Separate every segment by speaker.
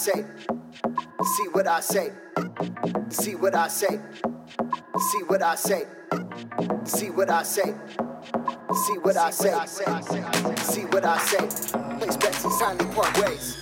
Speaker 1: Say.
Speaker 2: See what I say. See what I say. See what I say. See what I say. See what I say. See what I say. Place bets and sign part ways.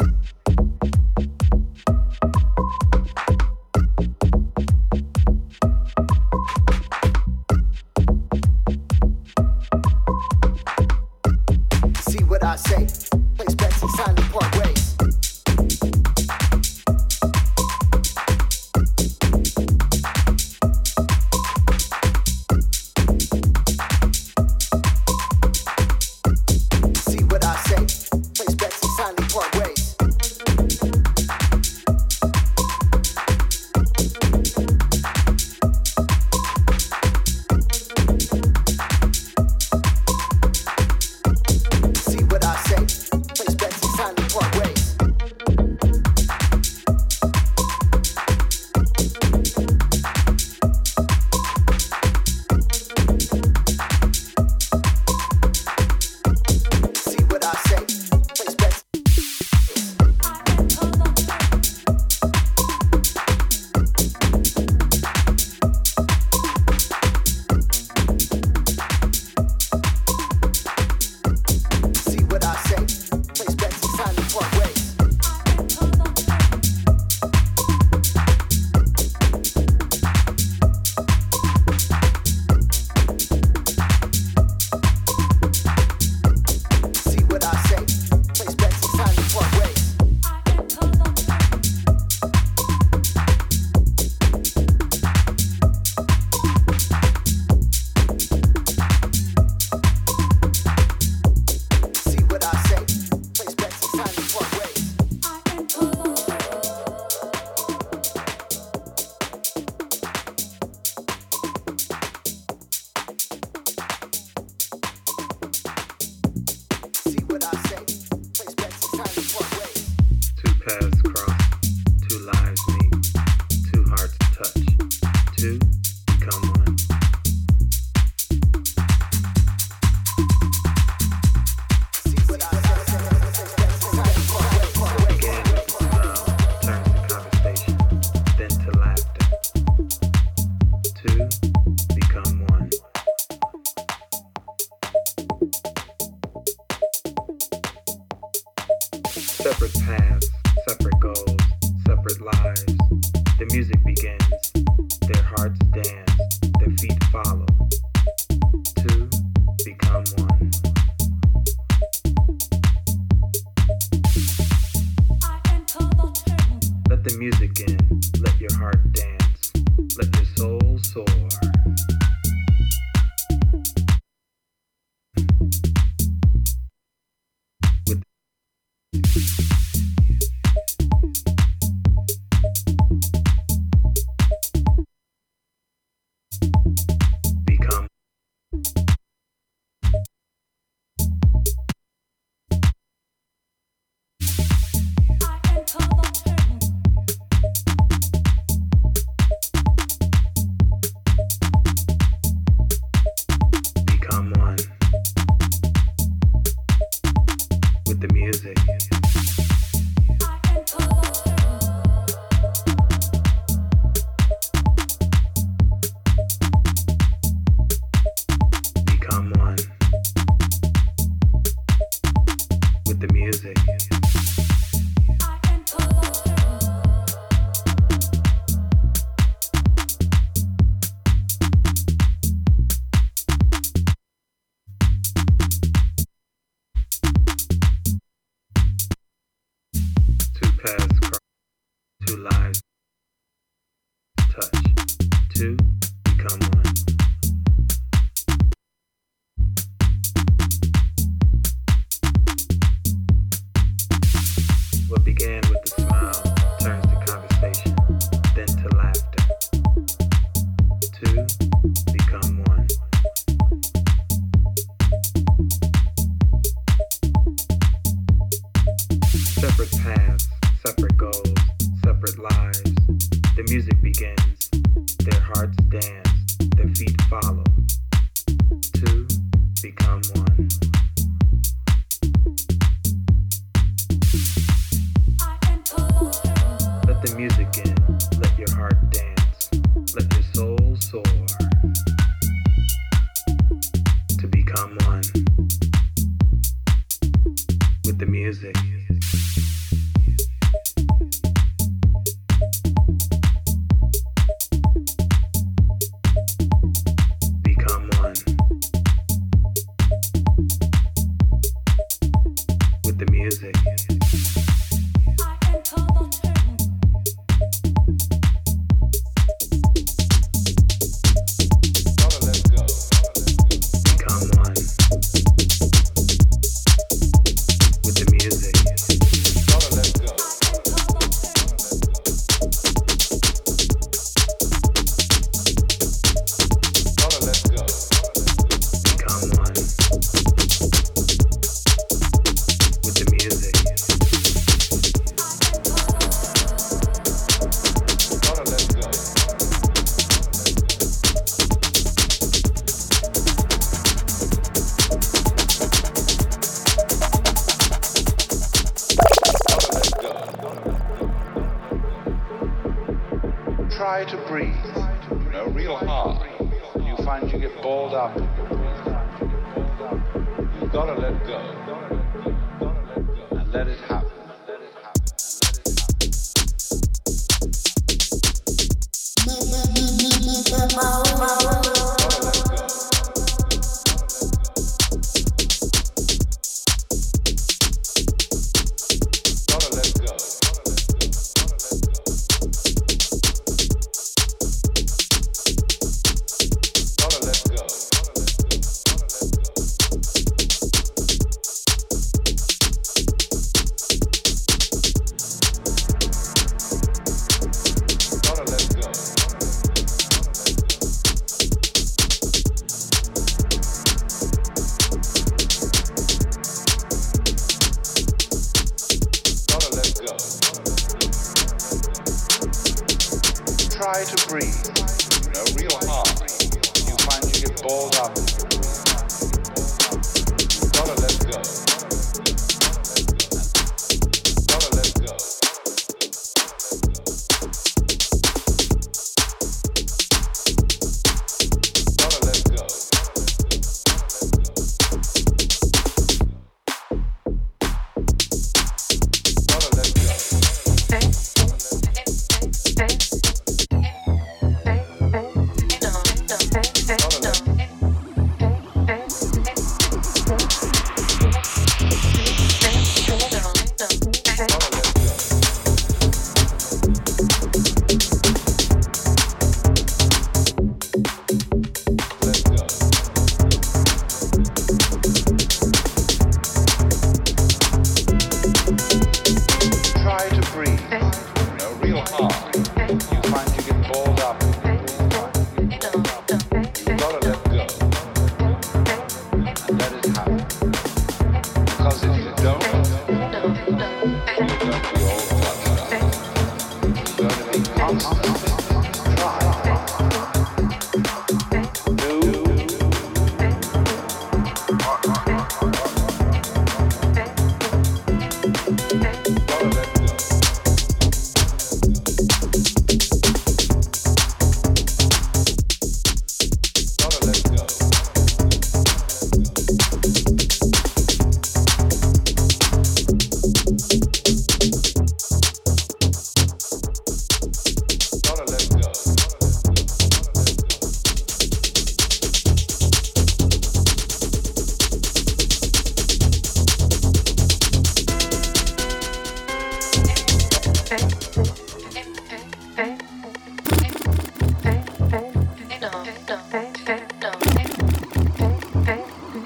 Speaker 3: Let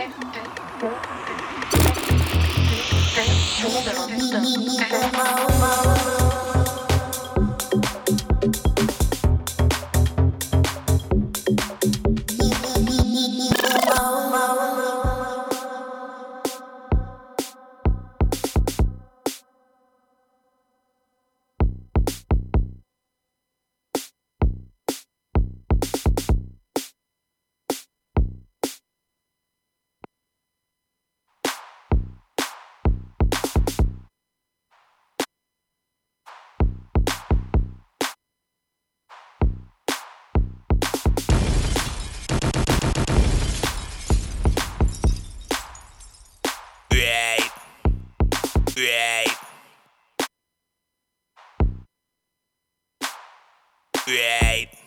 Speaker 4: Thank
Speaker 5: you. Thank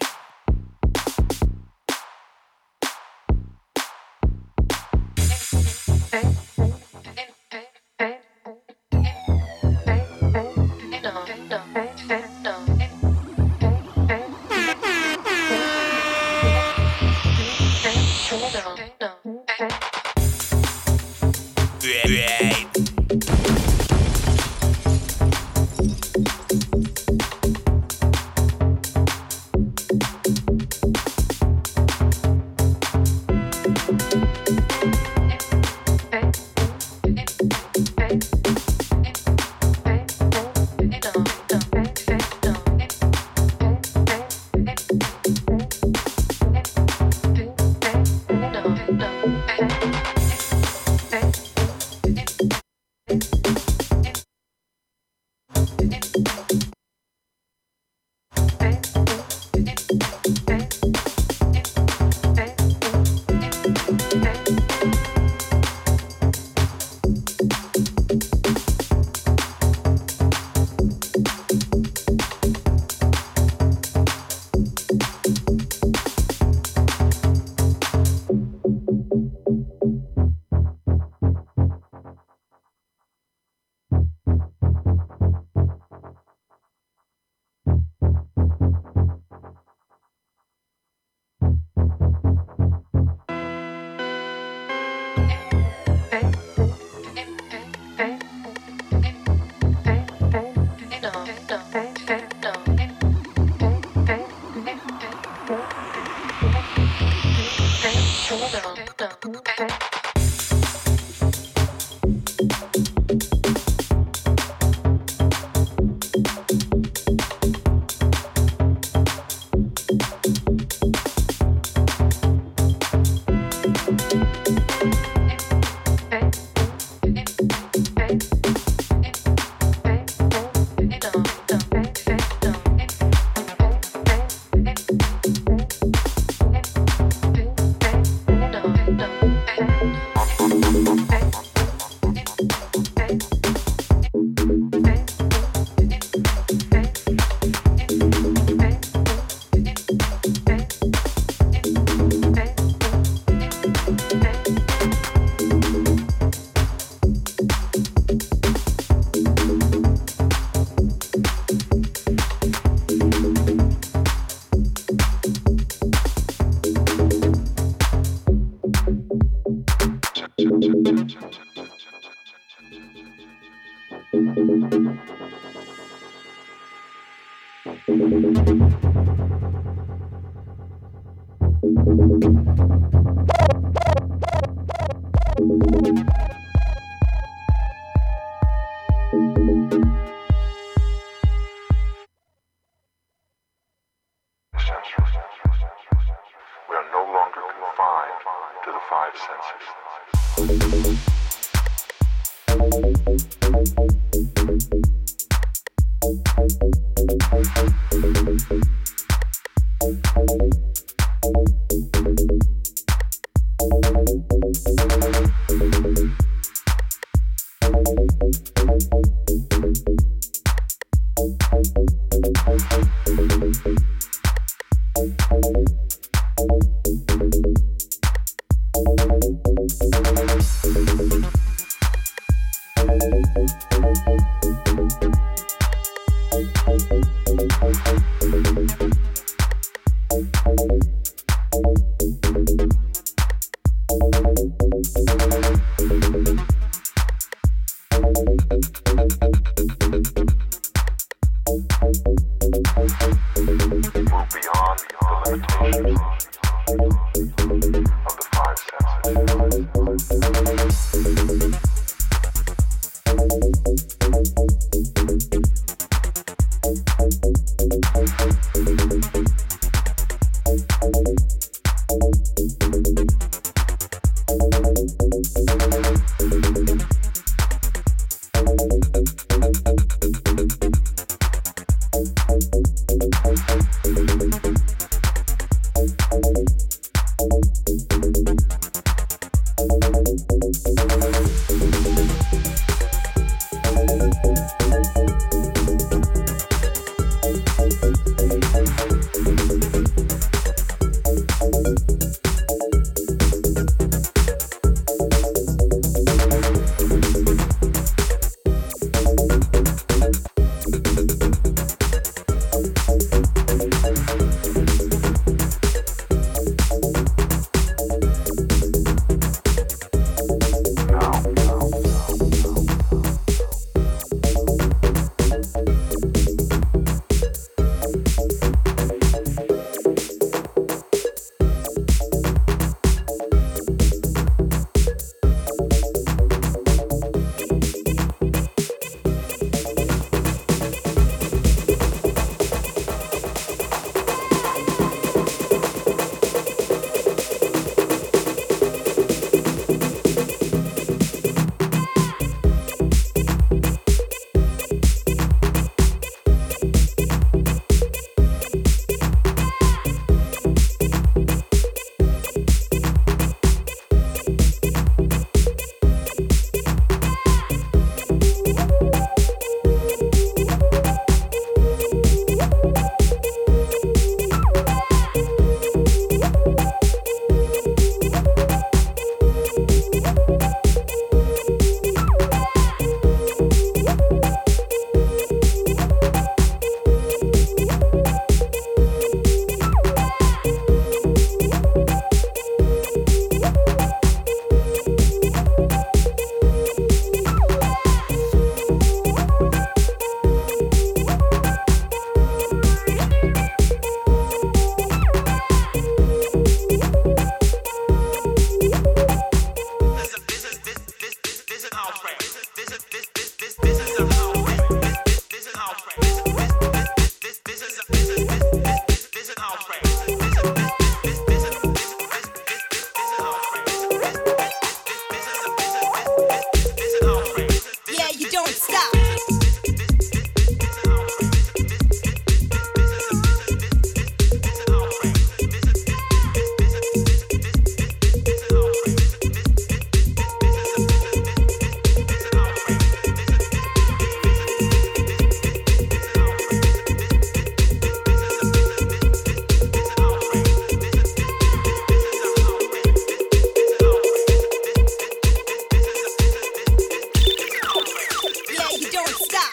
Speaker 5: don't
Speaker 6: stop.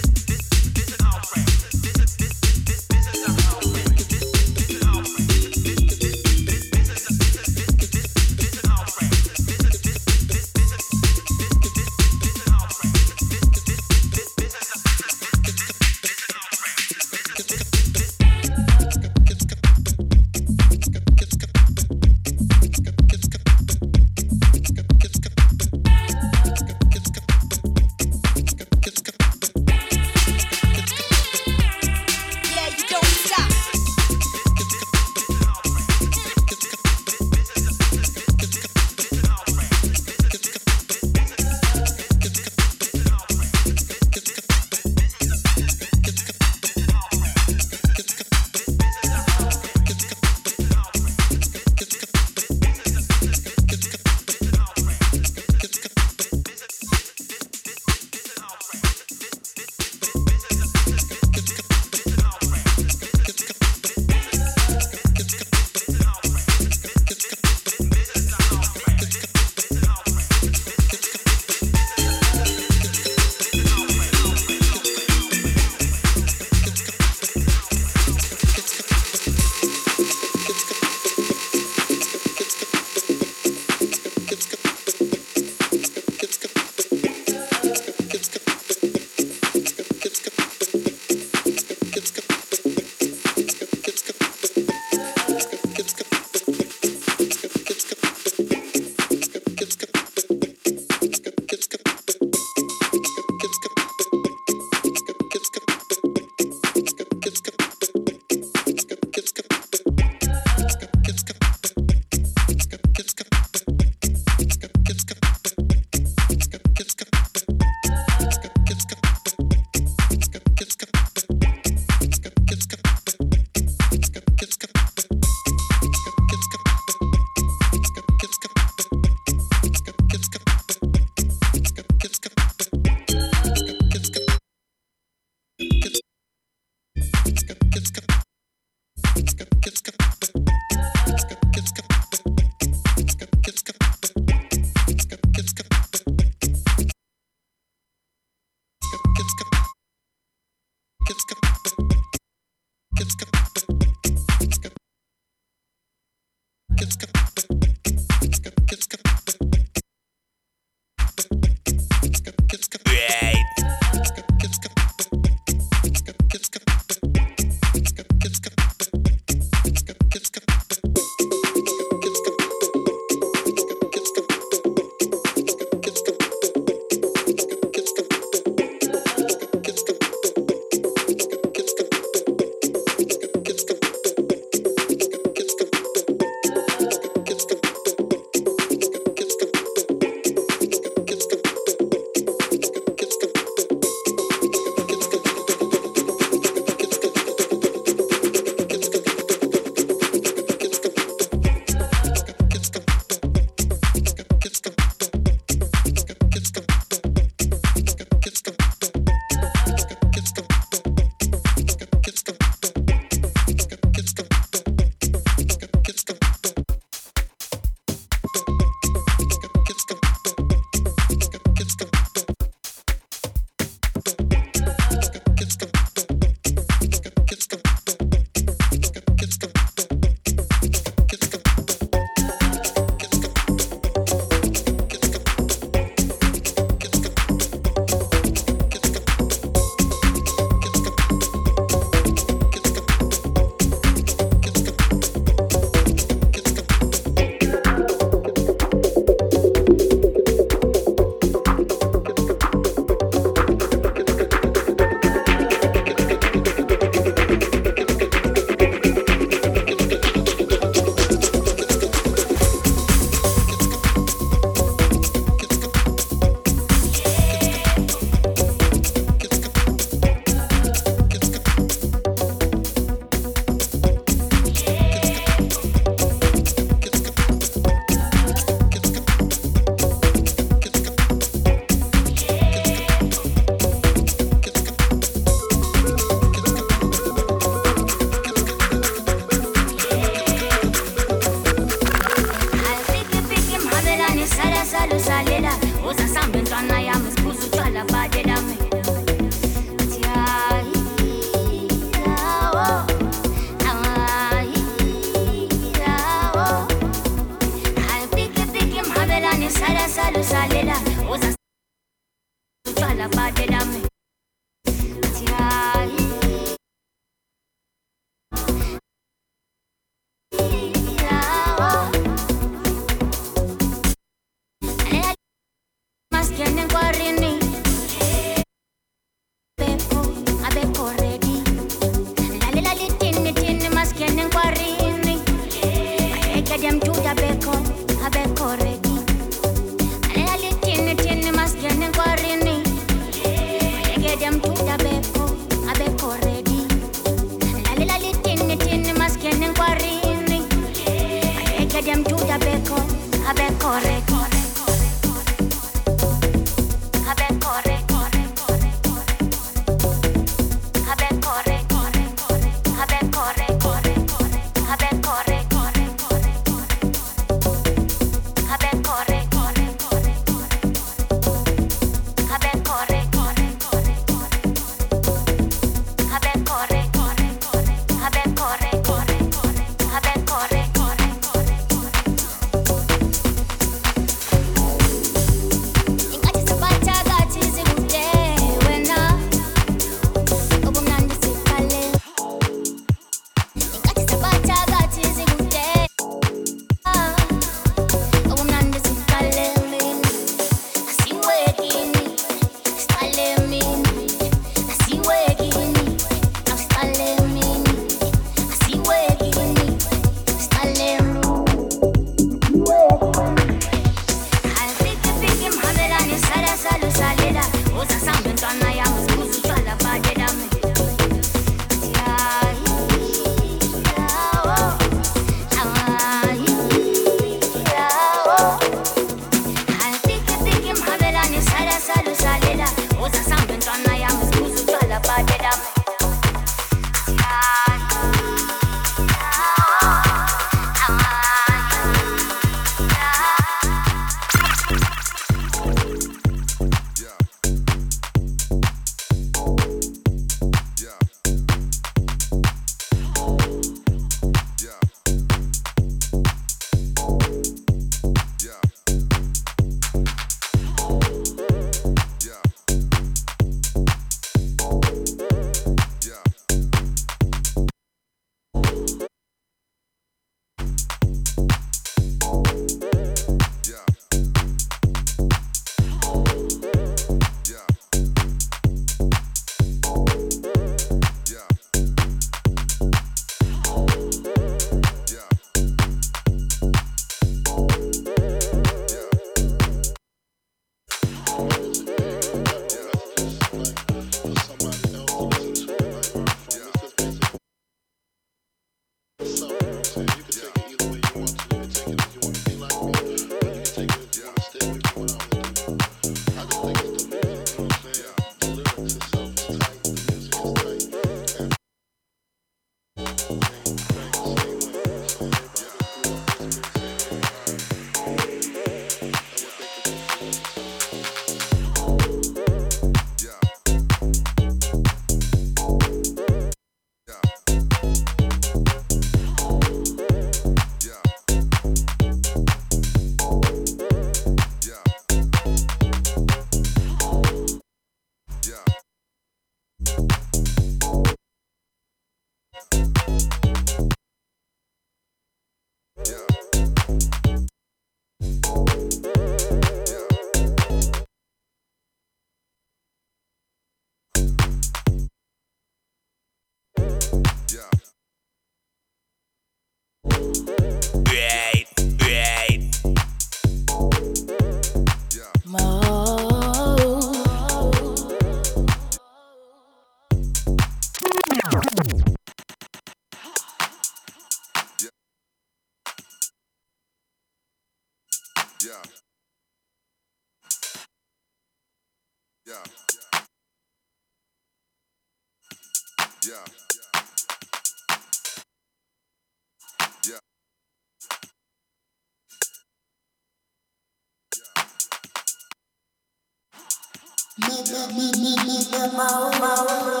Speaker 6: in my own, my own.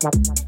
Speaker 6: Club.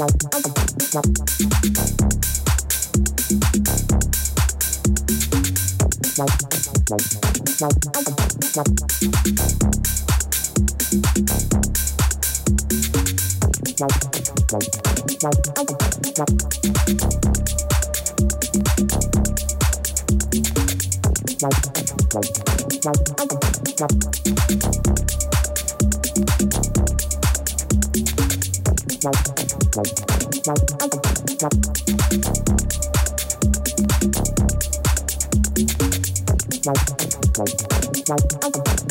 Speaker 6: You're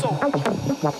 Speaker 6: right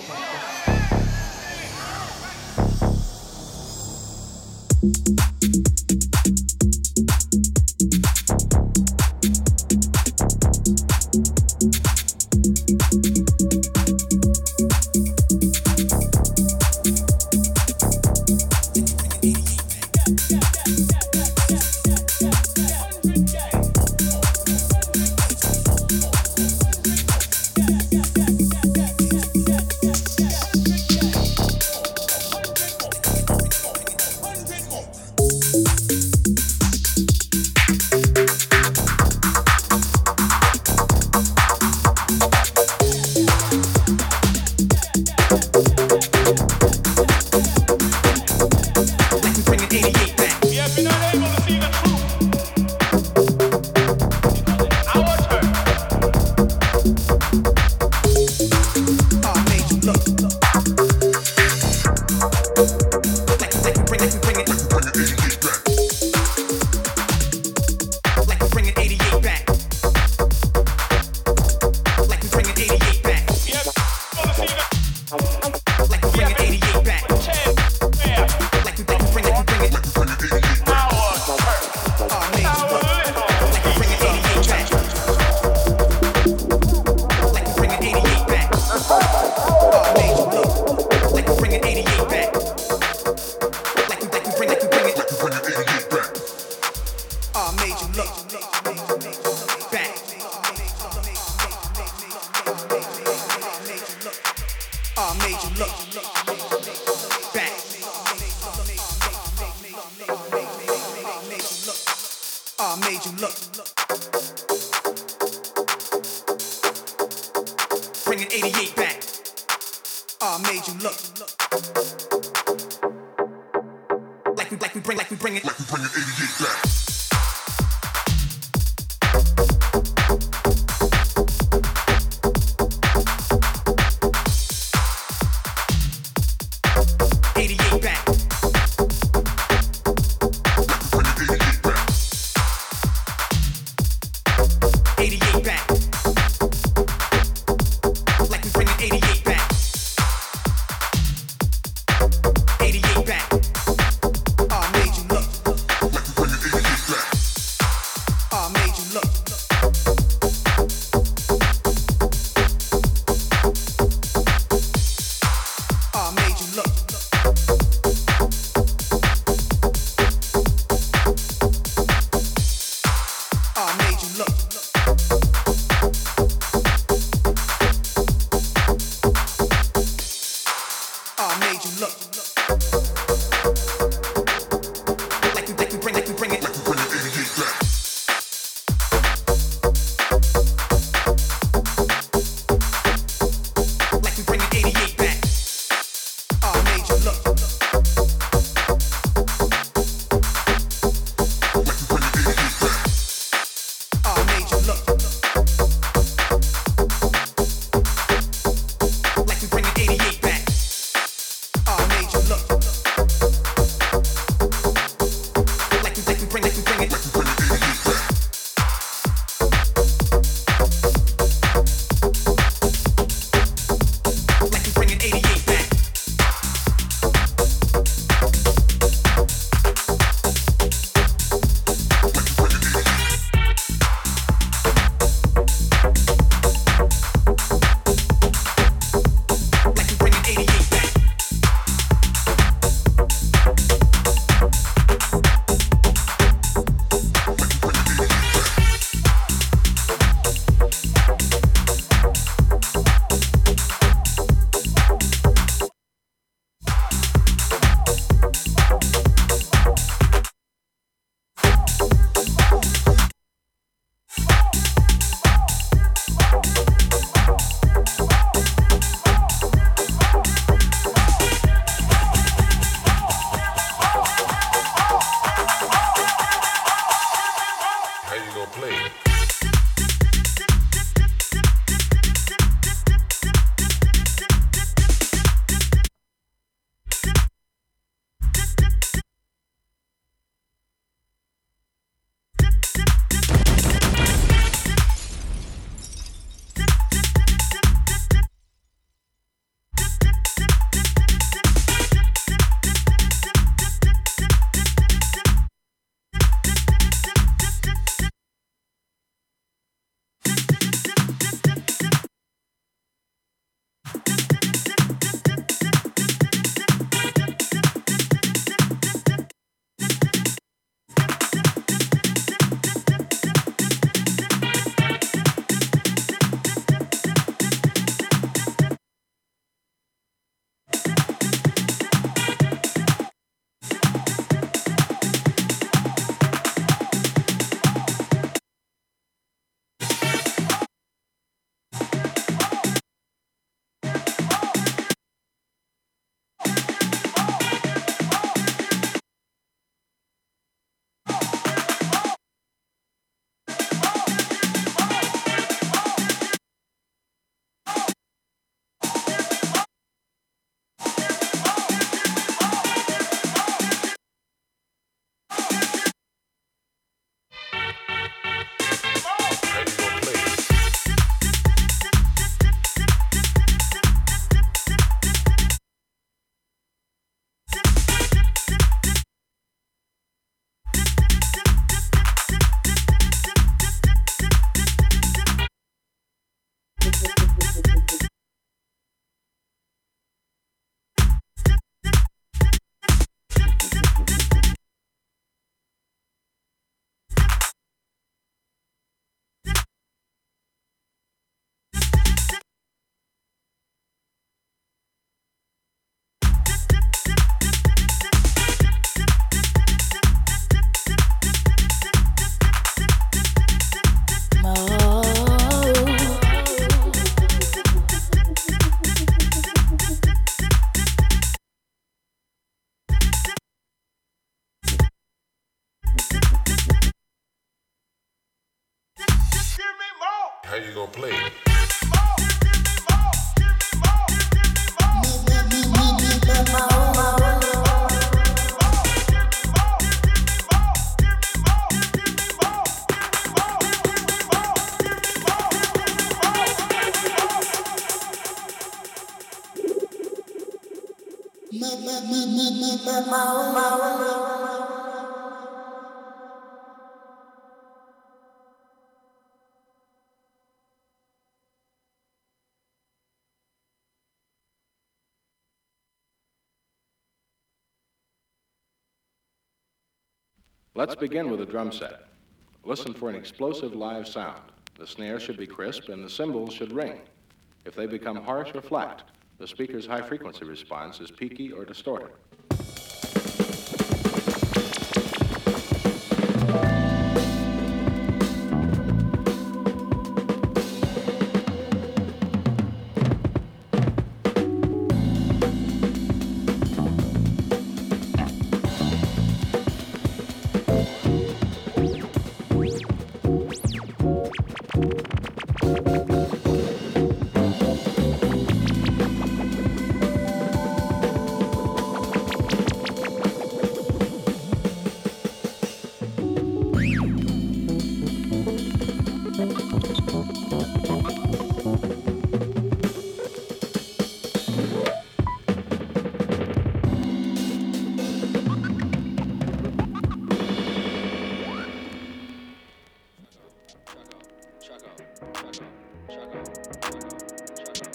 Speaker 7: Let's begin with a drum set. Listen for an explosive live sound. The snare should be crisp and the cymbals should ring. If they become harsh or flat, the speaker's high frequency response is peaky or distorted.